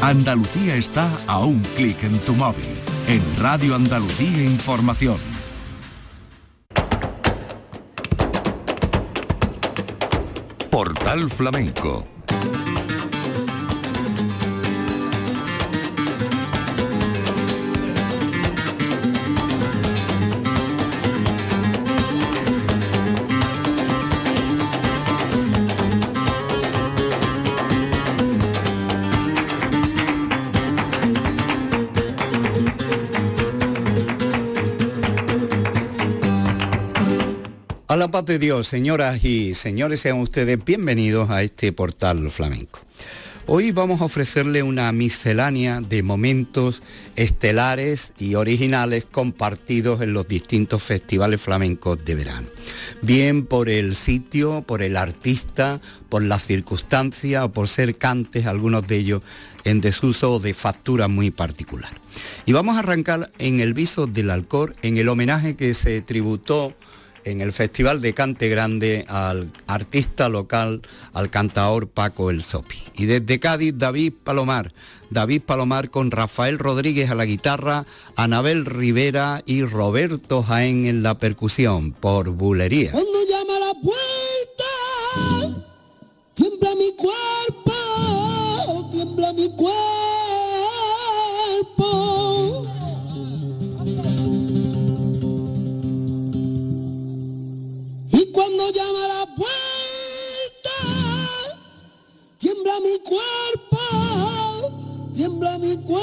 Andalucía está a un clic en tu móvil. En Radio Andalucía Información. Portal Flamenco la paz de Dios, señoras y señores, sean ustedes bienvenidos a este portal flamenco. Hoy vamos a ofrecerle una miscelánea de momentos estelares y originales compartidos en los distintos festivales flamencos de verano. Bien por el sitio, por el artista, por las circunstancias o por ser cantes, algunos de ellos en desuso o de factura muy particular. Y vamos a arrancar en el viso del Alcor, en el homenaje que se tributó en el Festival de Cante Grande al artista local, al cantador Paco El Sopi. Y desde Cádiz, David Palomar. David Palomar con Rafael Rodríguez a la guitarra, Anabel Rivera y Roberto Jaén en la percusión por bulería. Cuando llama la puerta, tiembla mi cuerpo, tiembla mi cuerpo. Llama a la puerta, tiembla mi cuerpo, tiembla mi cuerpo,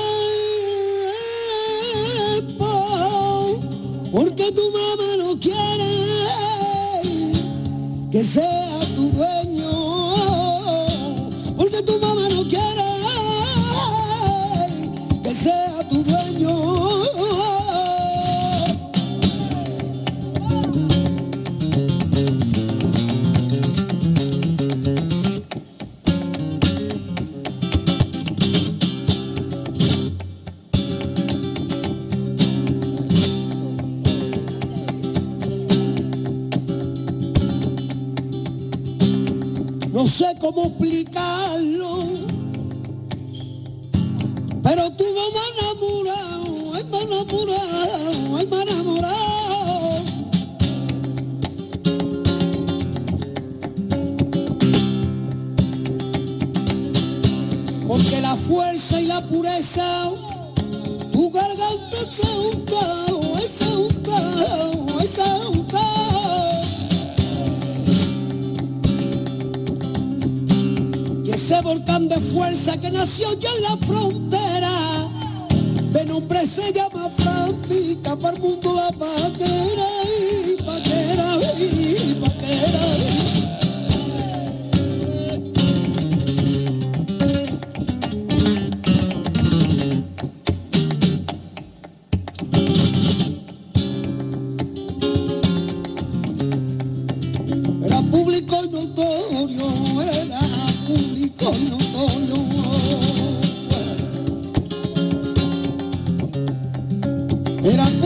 porque tu mamá no quiere que sea no Eran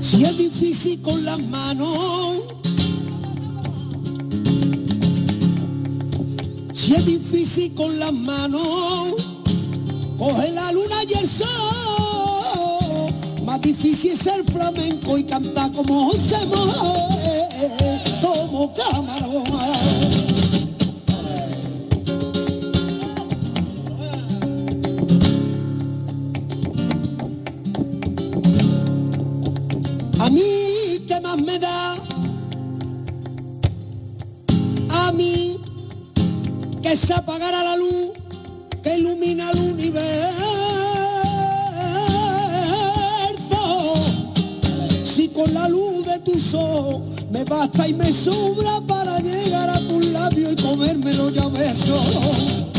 Si es difícil con las manos. Si es difícil con las manos, coge la luna y el sol. Más difícil es ser flamenco y cantar como José Moro como camarón. A mí, ¿qué más me da? A mí, que se apagara la luz que ilumina el universo. Si con la luz de tus ojos me basta y me sobra para llegar a tu labio y comérmelo ya beso.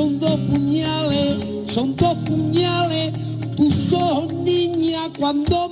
Son dos puñales, son dos puñales, tus ojos niña, cuando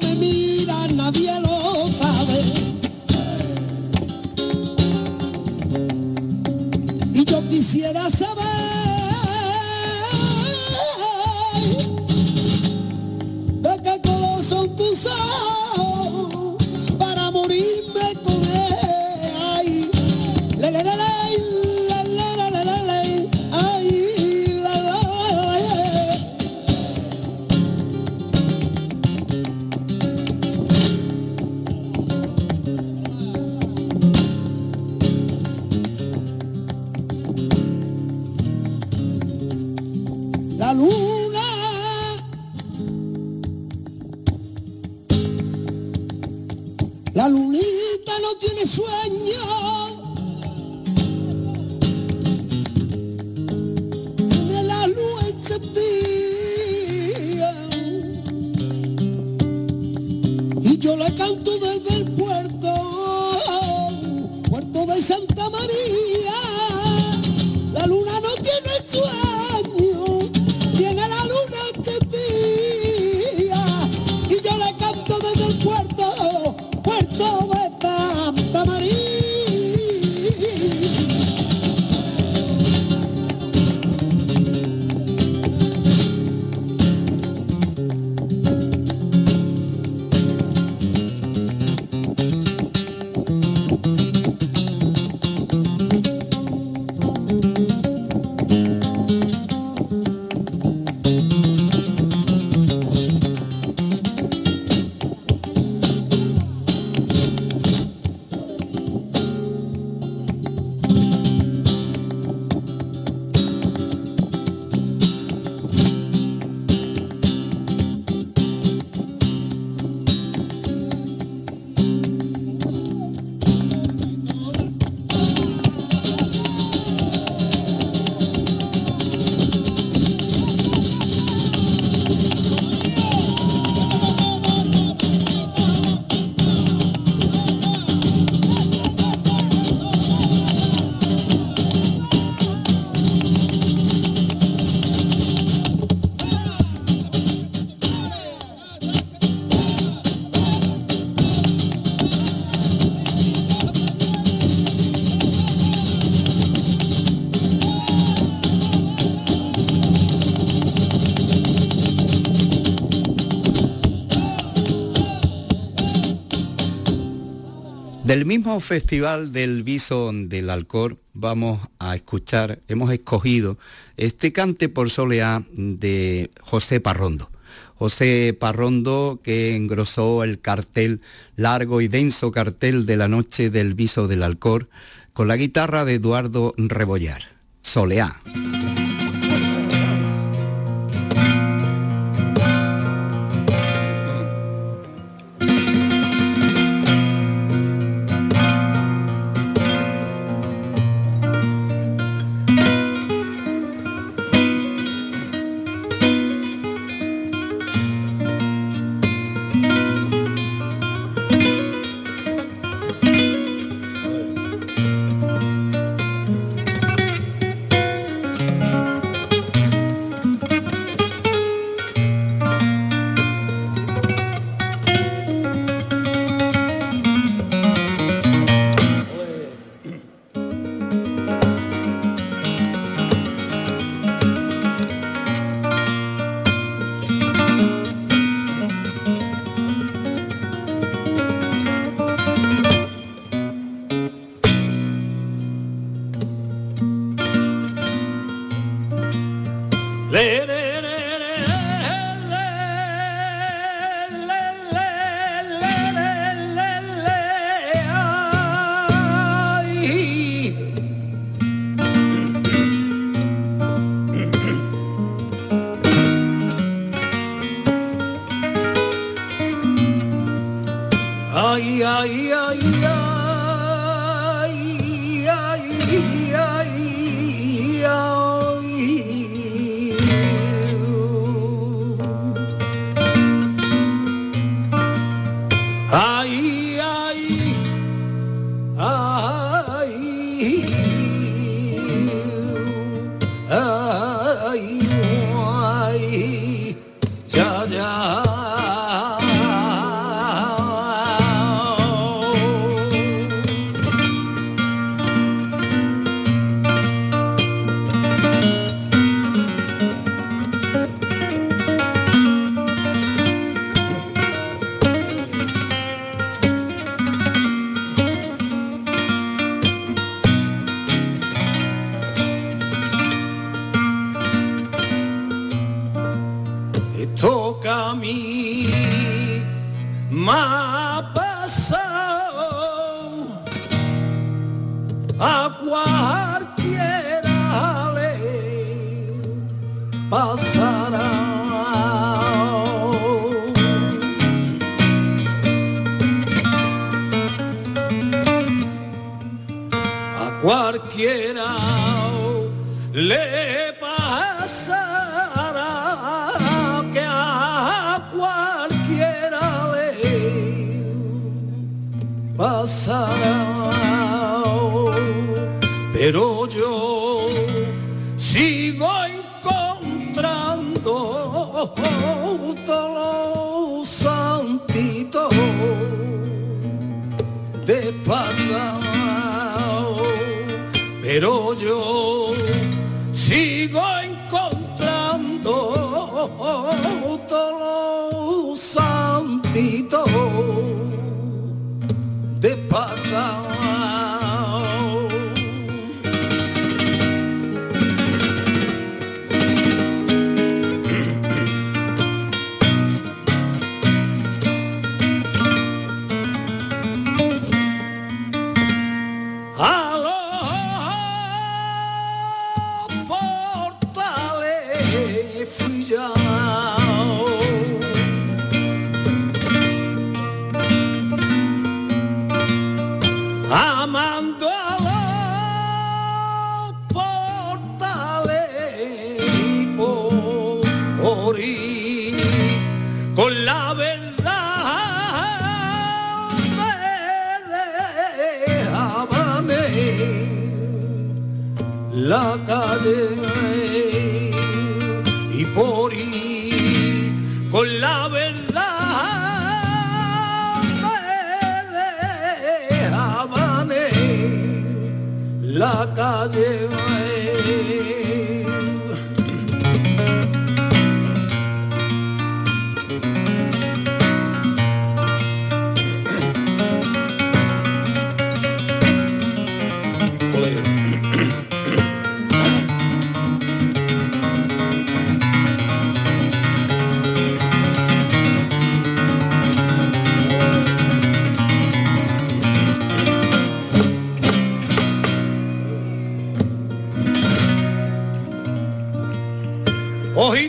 Del mismo festival del Viso del Alcor vamos a escuchar, hemos escogido este cante por soleá de José Parrondo. José Parrondo que engrosó el cartel, largo y denso cartel de la noche del Viso del Alcor con la guitarra de Eduardo Rebollar. Soleá.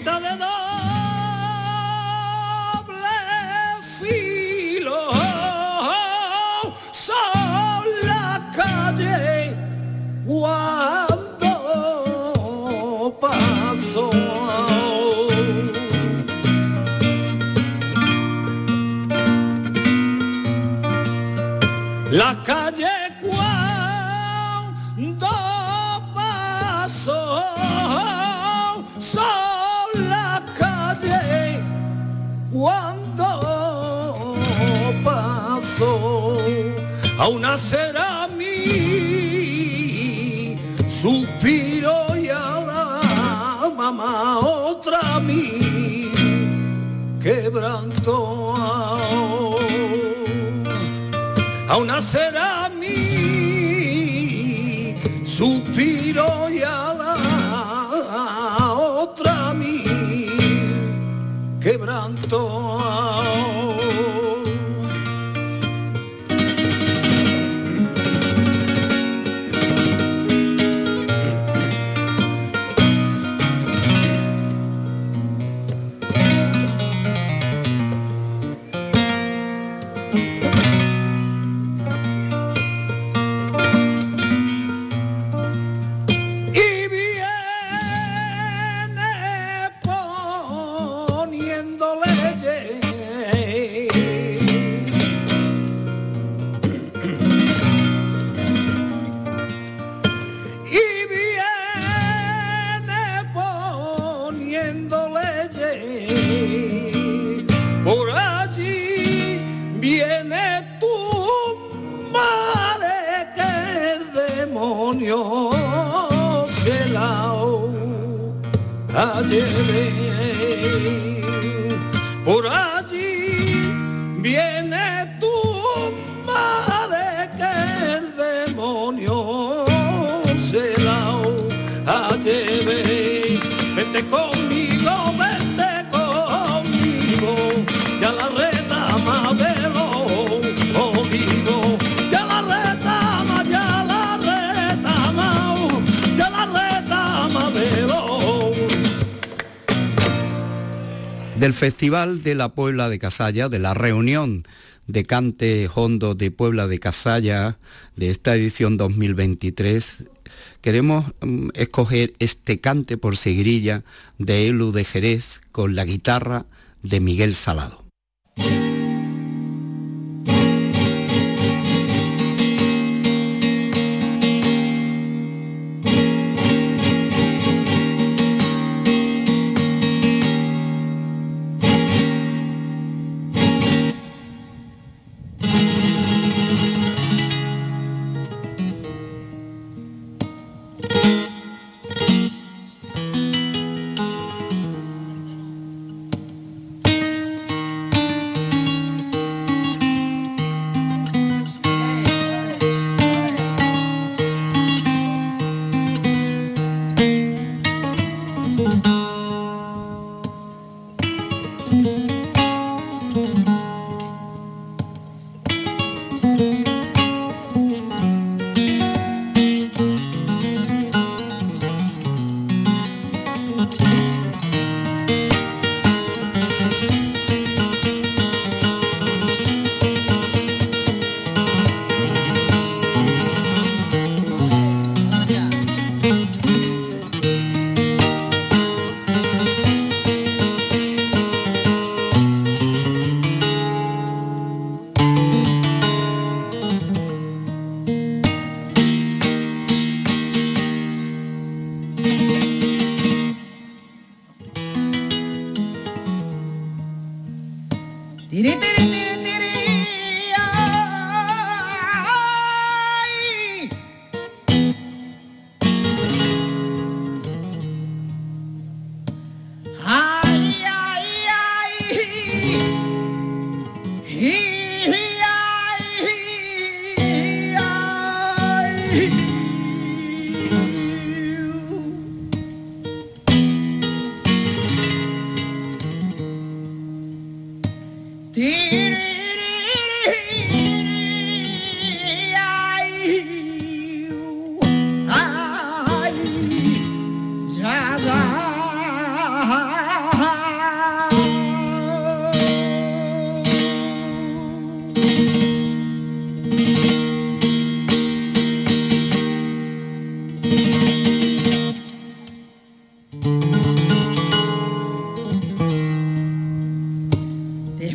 cuerda de doble filo son la calle. Wow. quebranto. Aún será calle, por allí viene tu madre, que demonio se la ayer. Por allí del Festival de la Puebla de Casalla, de la reunión de cante hondo de Puebla de Casalla de esta edición 2023. Queremos mm, escoger este cante por seguirilla de Elu de Jerez con la guitarra de Miguel Salado.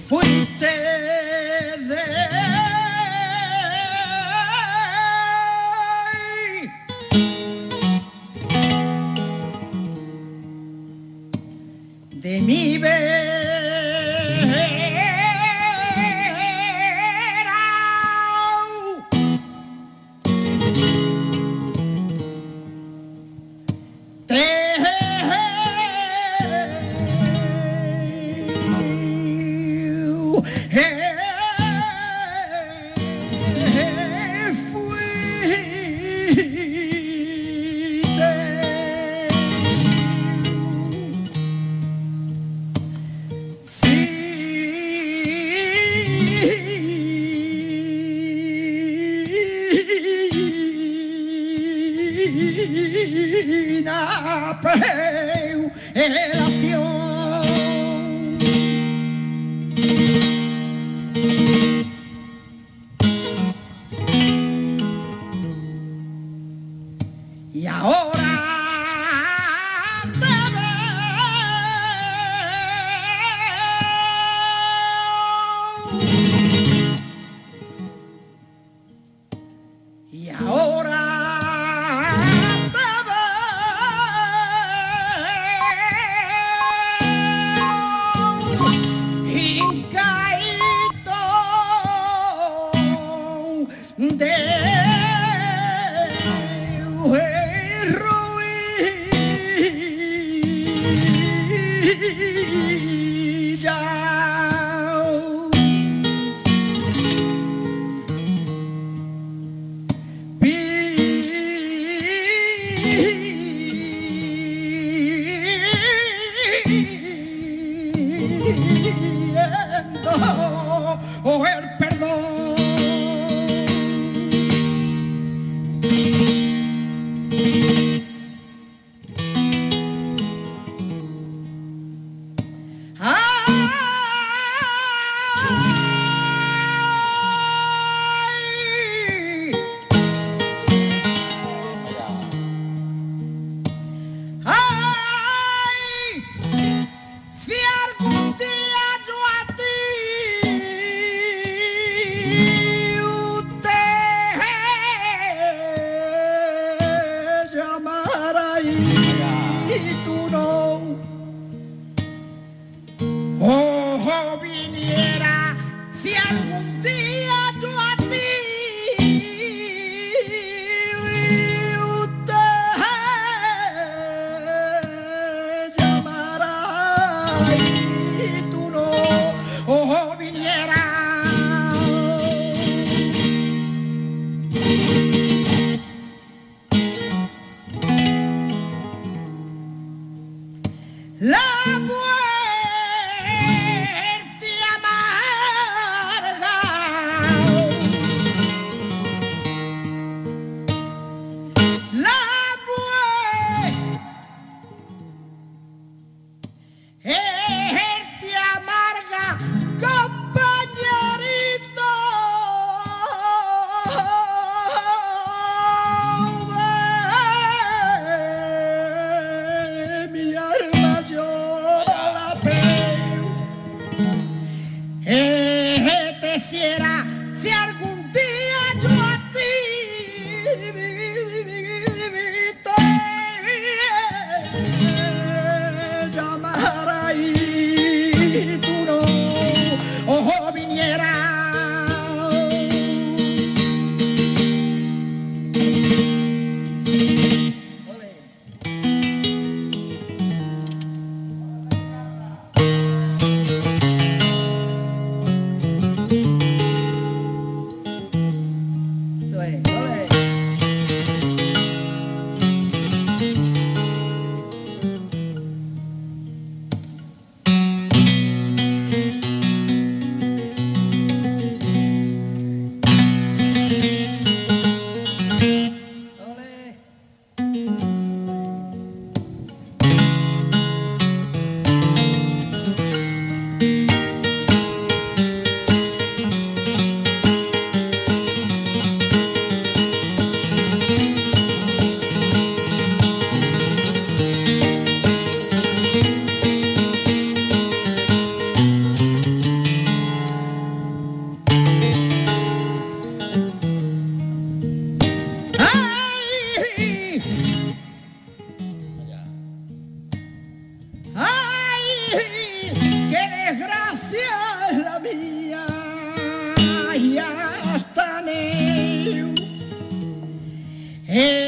fui. Con mis cinco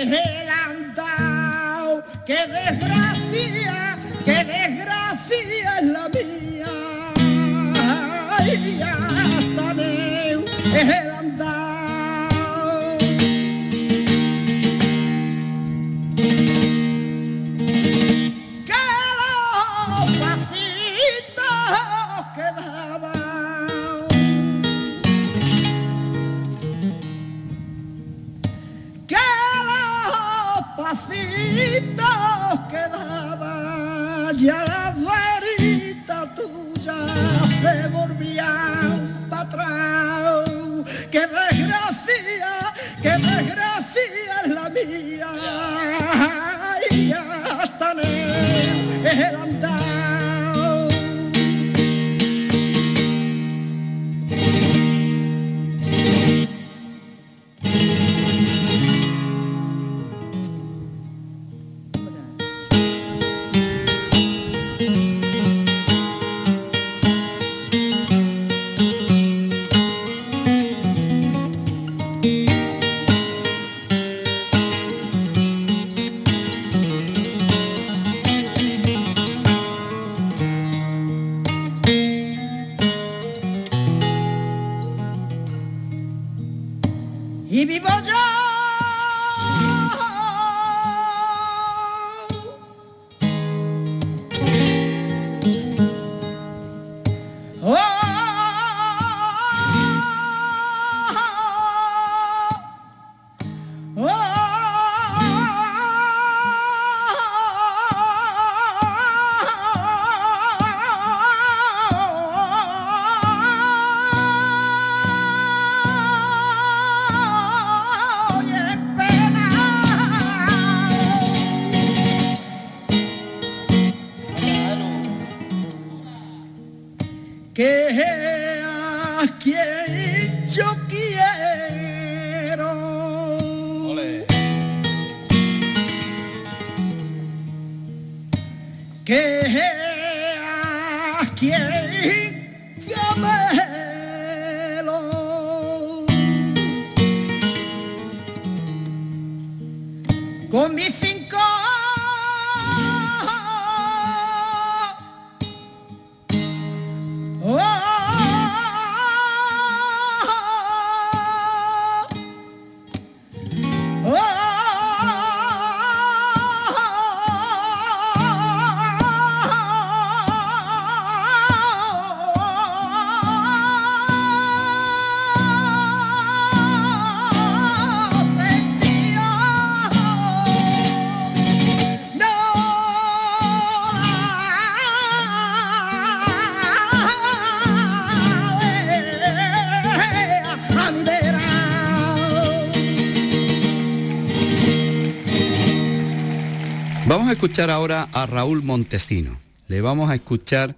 escuchar ahora a Raúl Montesino. Le vamos a escuchar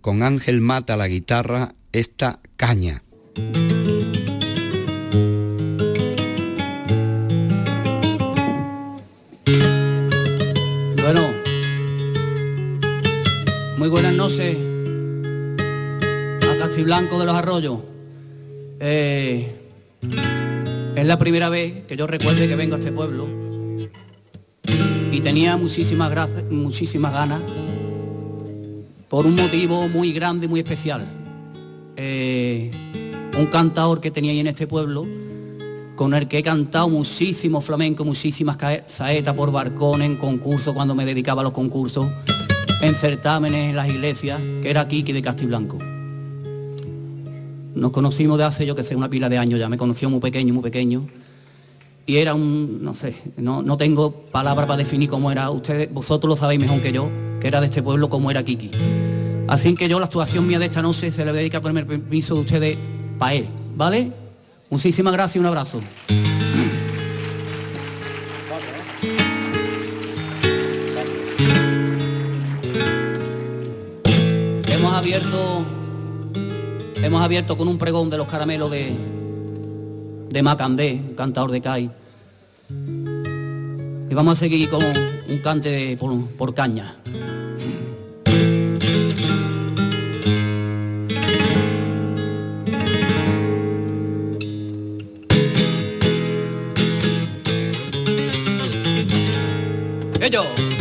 con Ángel Mata la guitarra esta caña. Bueno, muy buenas noches a Castiblanco de los Arroyos. Eh, es la primera vez que yo recuerde que vengo a este pueblo y tenía muchísimas, gracias, muchísimas ganas por un motivo muy grande, muy especial. Eh, un cantador que tenía ahí en este pueblo, con el que he cantado muchísimo flamenco, muchísimas saetas por barcón, en concursos, cuando me dedicaba a los concursos, en certámenes, en las iglesias, que era Kiki de Castiblanco. Nos conocimos de hace, yo que sé, una pila de años ya, me conoció muy pequeño, muy pequeño. Y era un, no sé, no, no tengo palabras para definir cómo era, ustedes, vosotros lo sabéis mejor que yo, que era de este pueblo, cómo era Kiki. Así que yo la actuación mía de esta noche se le dedica por el permiso de ustedes para él, ¿vale? Muchísimas gracias y un abrazo. hemos abierto hemos abierto con un pregón de los caramelos de de Macandé, un cantador de CAI. Y vamos a seguir con un cante por, por caña. Ellos.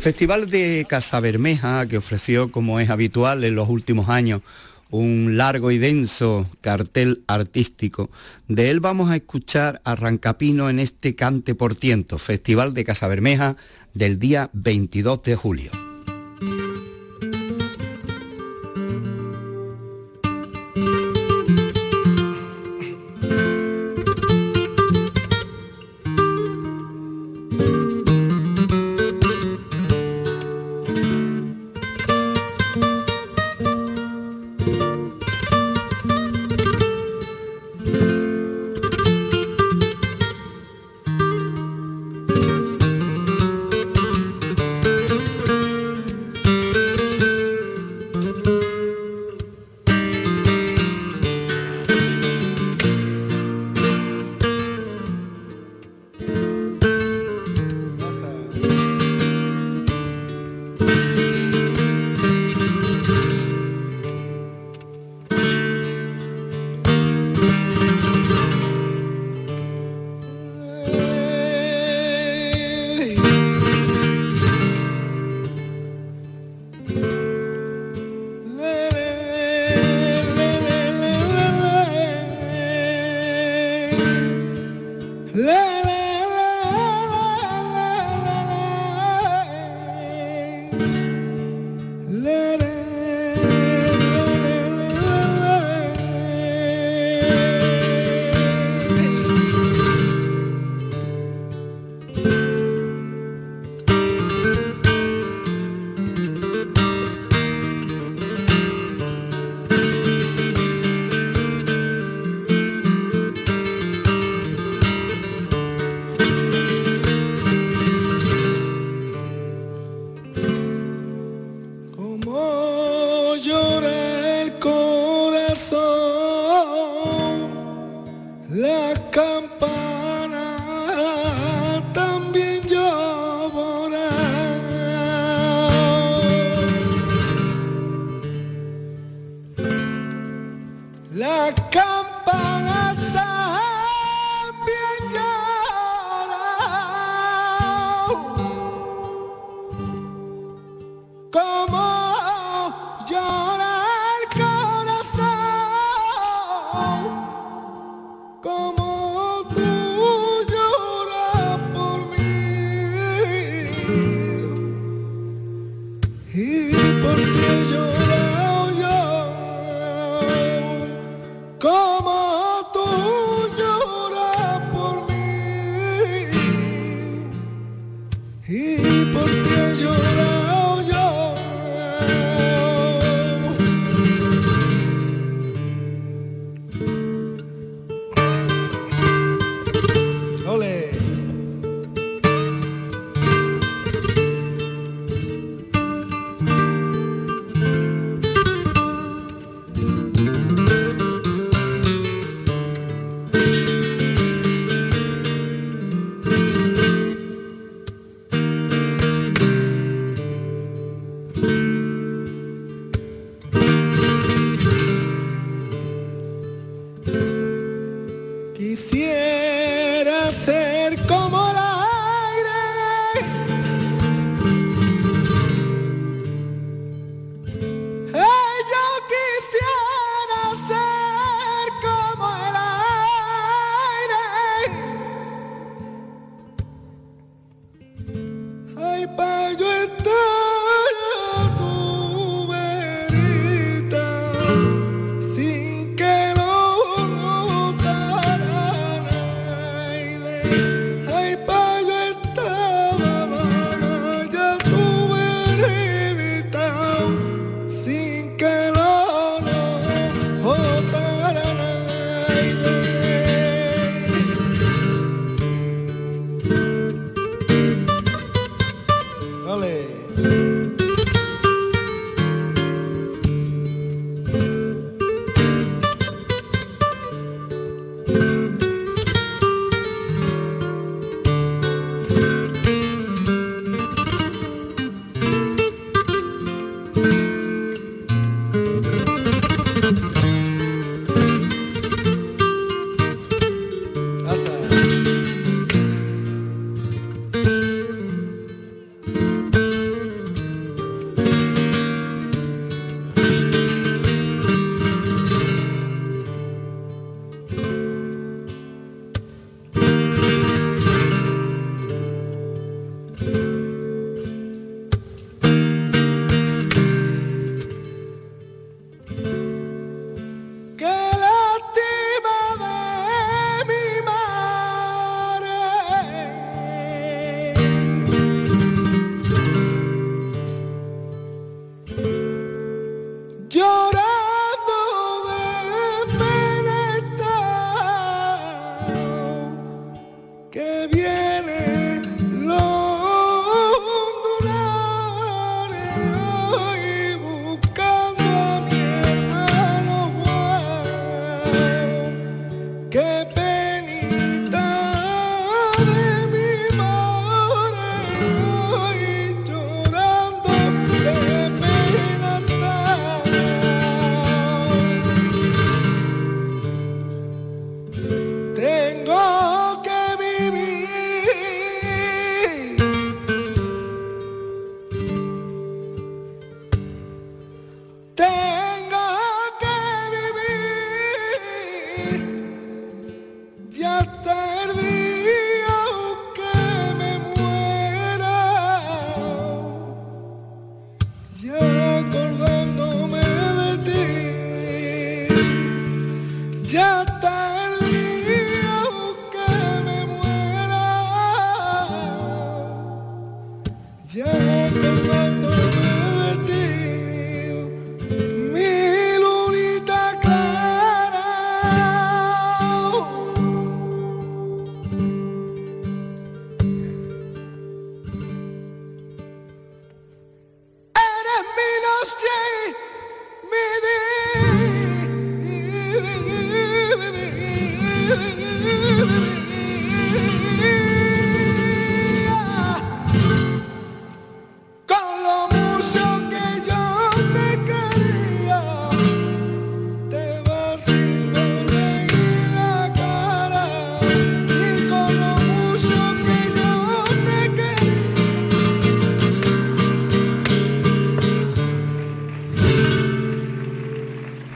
Festival de Casabermeja, que ofreció, como es habitual en los últimos años, un largo y denso cartel artístico. De él vamos a escuchar a Rancapino en este Cante por Tiento, Festival de Casabermeja del día 22 de julio.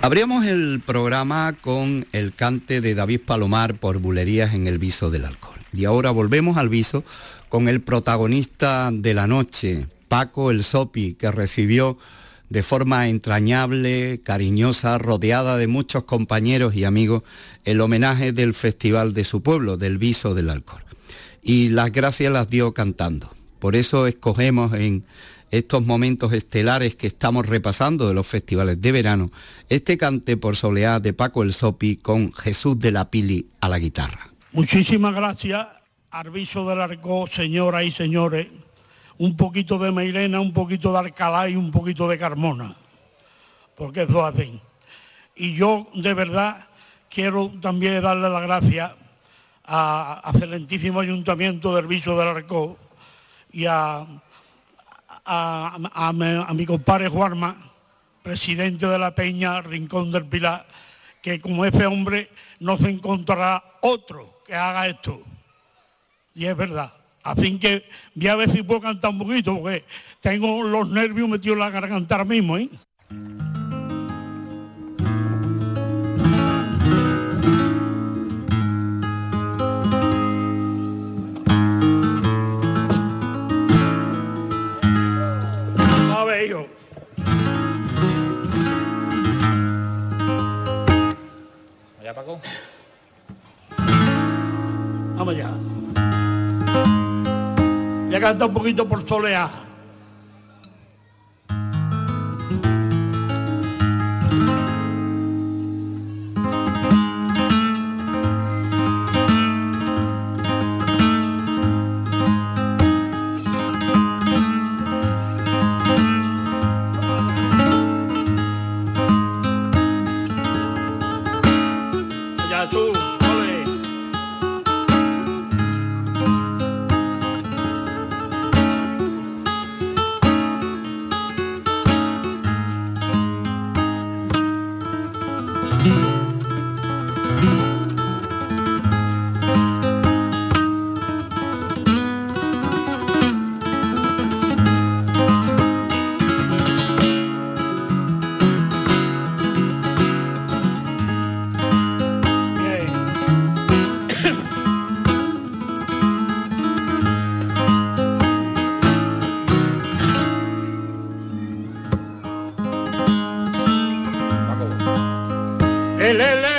Abrimos el programa con el cante de David Palomar por bulerías en el viso del alcohol. Y ahora volvemos al viso con el protagonista de la noche, Paco el Sopi, que recibió de forma entrañable, cariñosa, rodeada de muchos compañeros y amigos, el homenaje del festival de su pueblo, del viso del alcohol. Y las gracias las dio cantando. Por eso escogemos en estos momentos estelares que estamos repasando de los festivales de verano, este cante por soleá de Paco el Sopi con Jesús de la Pili a la guitarra. Muchísimas gracias, Arviso del Arco, señoras y señores. Un poquito de Meirena, un poquito de Alcalá y un poquito de Carmona, porque eso hacen. Y yo de verdad quiero también darle las gracias a, excelentísimo Ayuntamiento del Viso del Arco y a a, mi, compadre Juanma, presidente de la Peña Rincón del Pilar, que como ese hombre no se encontrará otro que haga esto. Y es verdad. Así que voy a ver si puedo cantar un poquito, porque tengo los nervios metidos en la garganta ahora mismo. ¿eh? Canta un poquito por solear. el, el, el.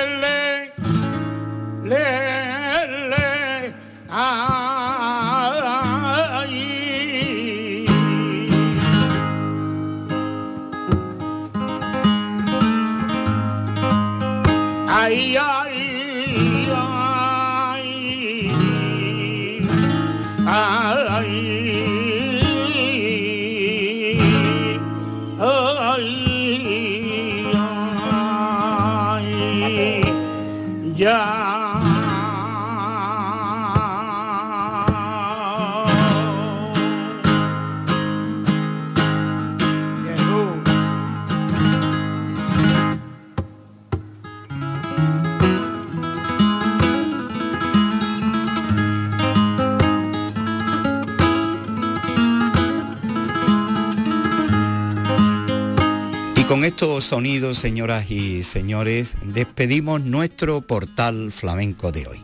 Señoras y señores, despedimos nuestro portal flamenco de hoy.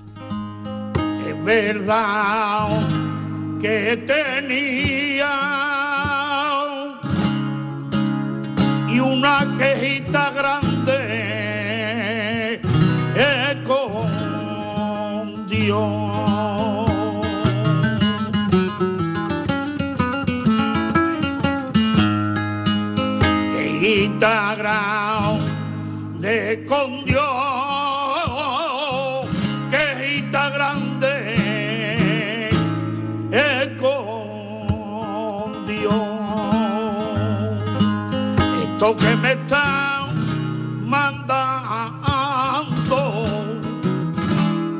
Es verdad que tenía y una quejita grande Esto que me está mandando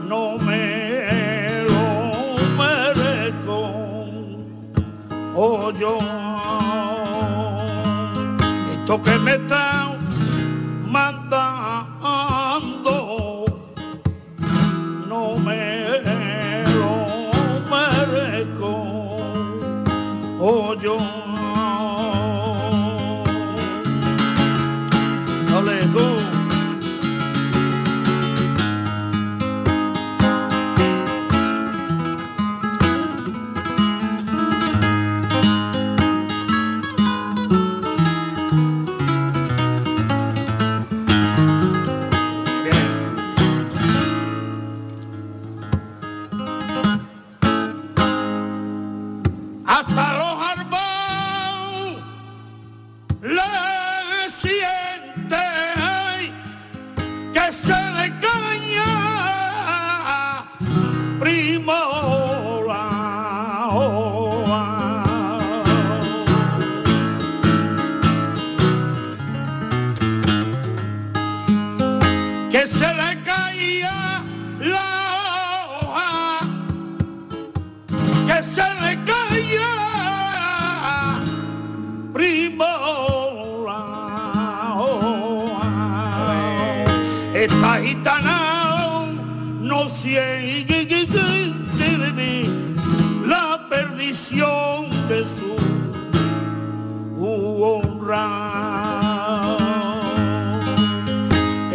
no me lo merezco. Oh, yo que me están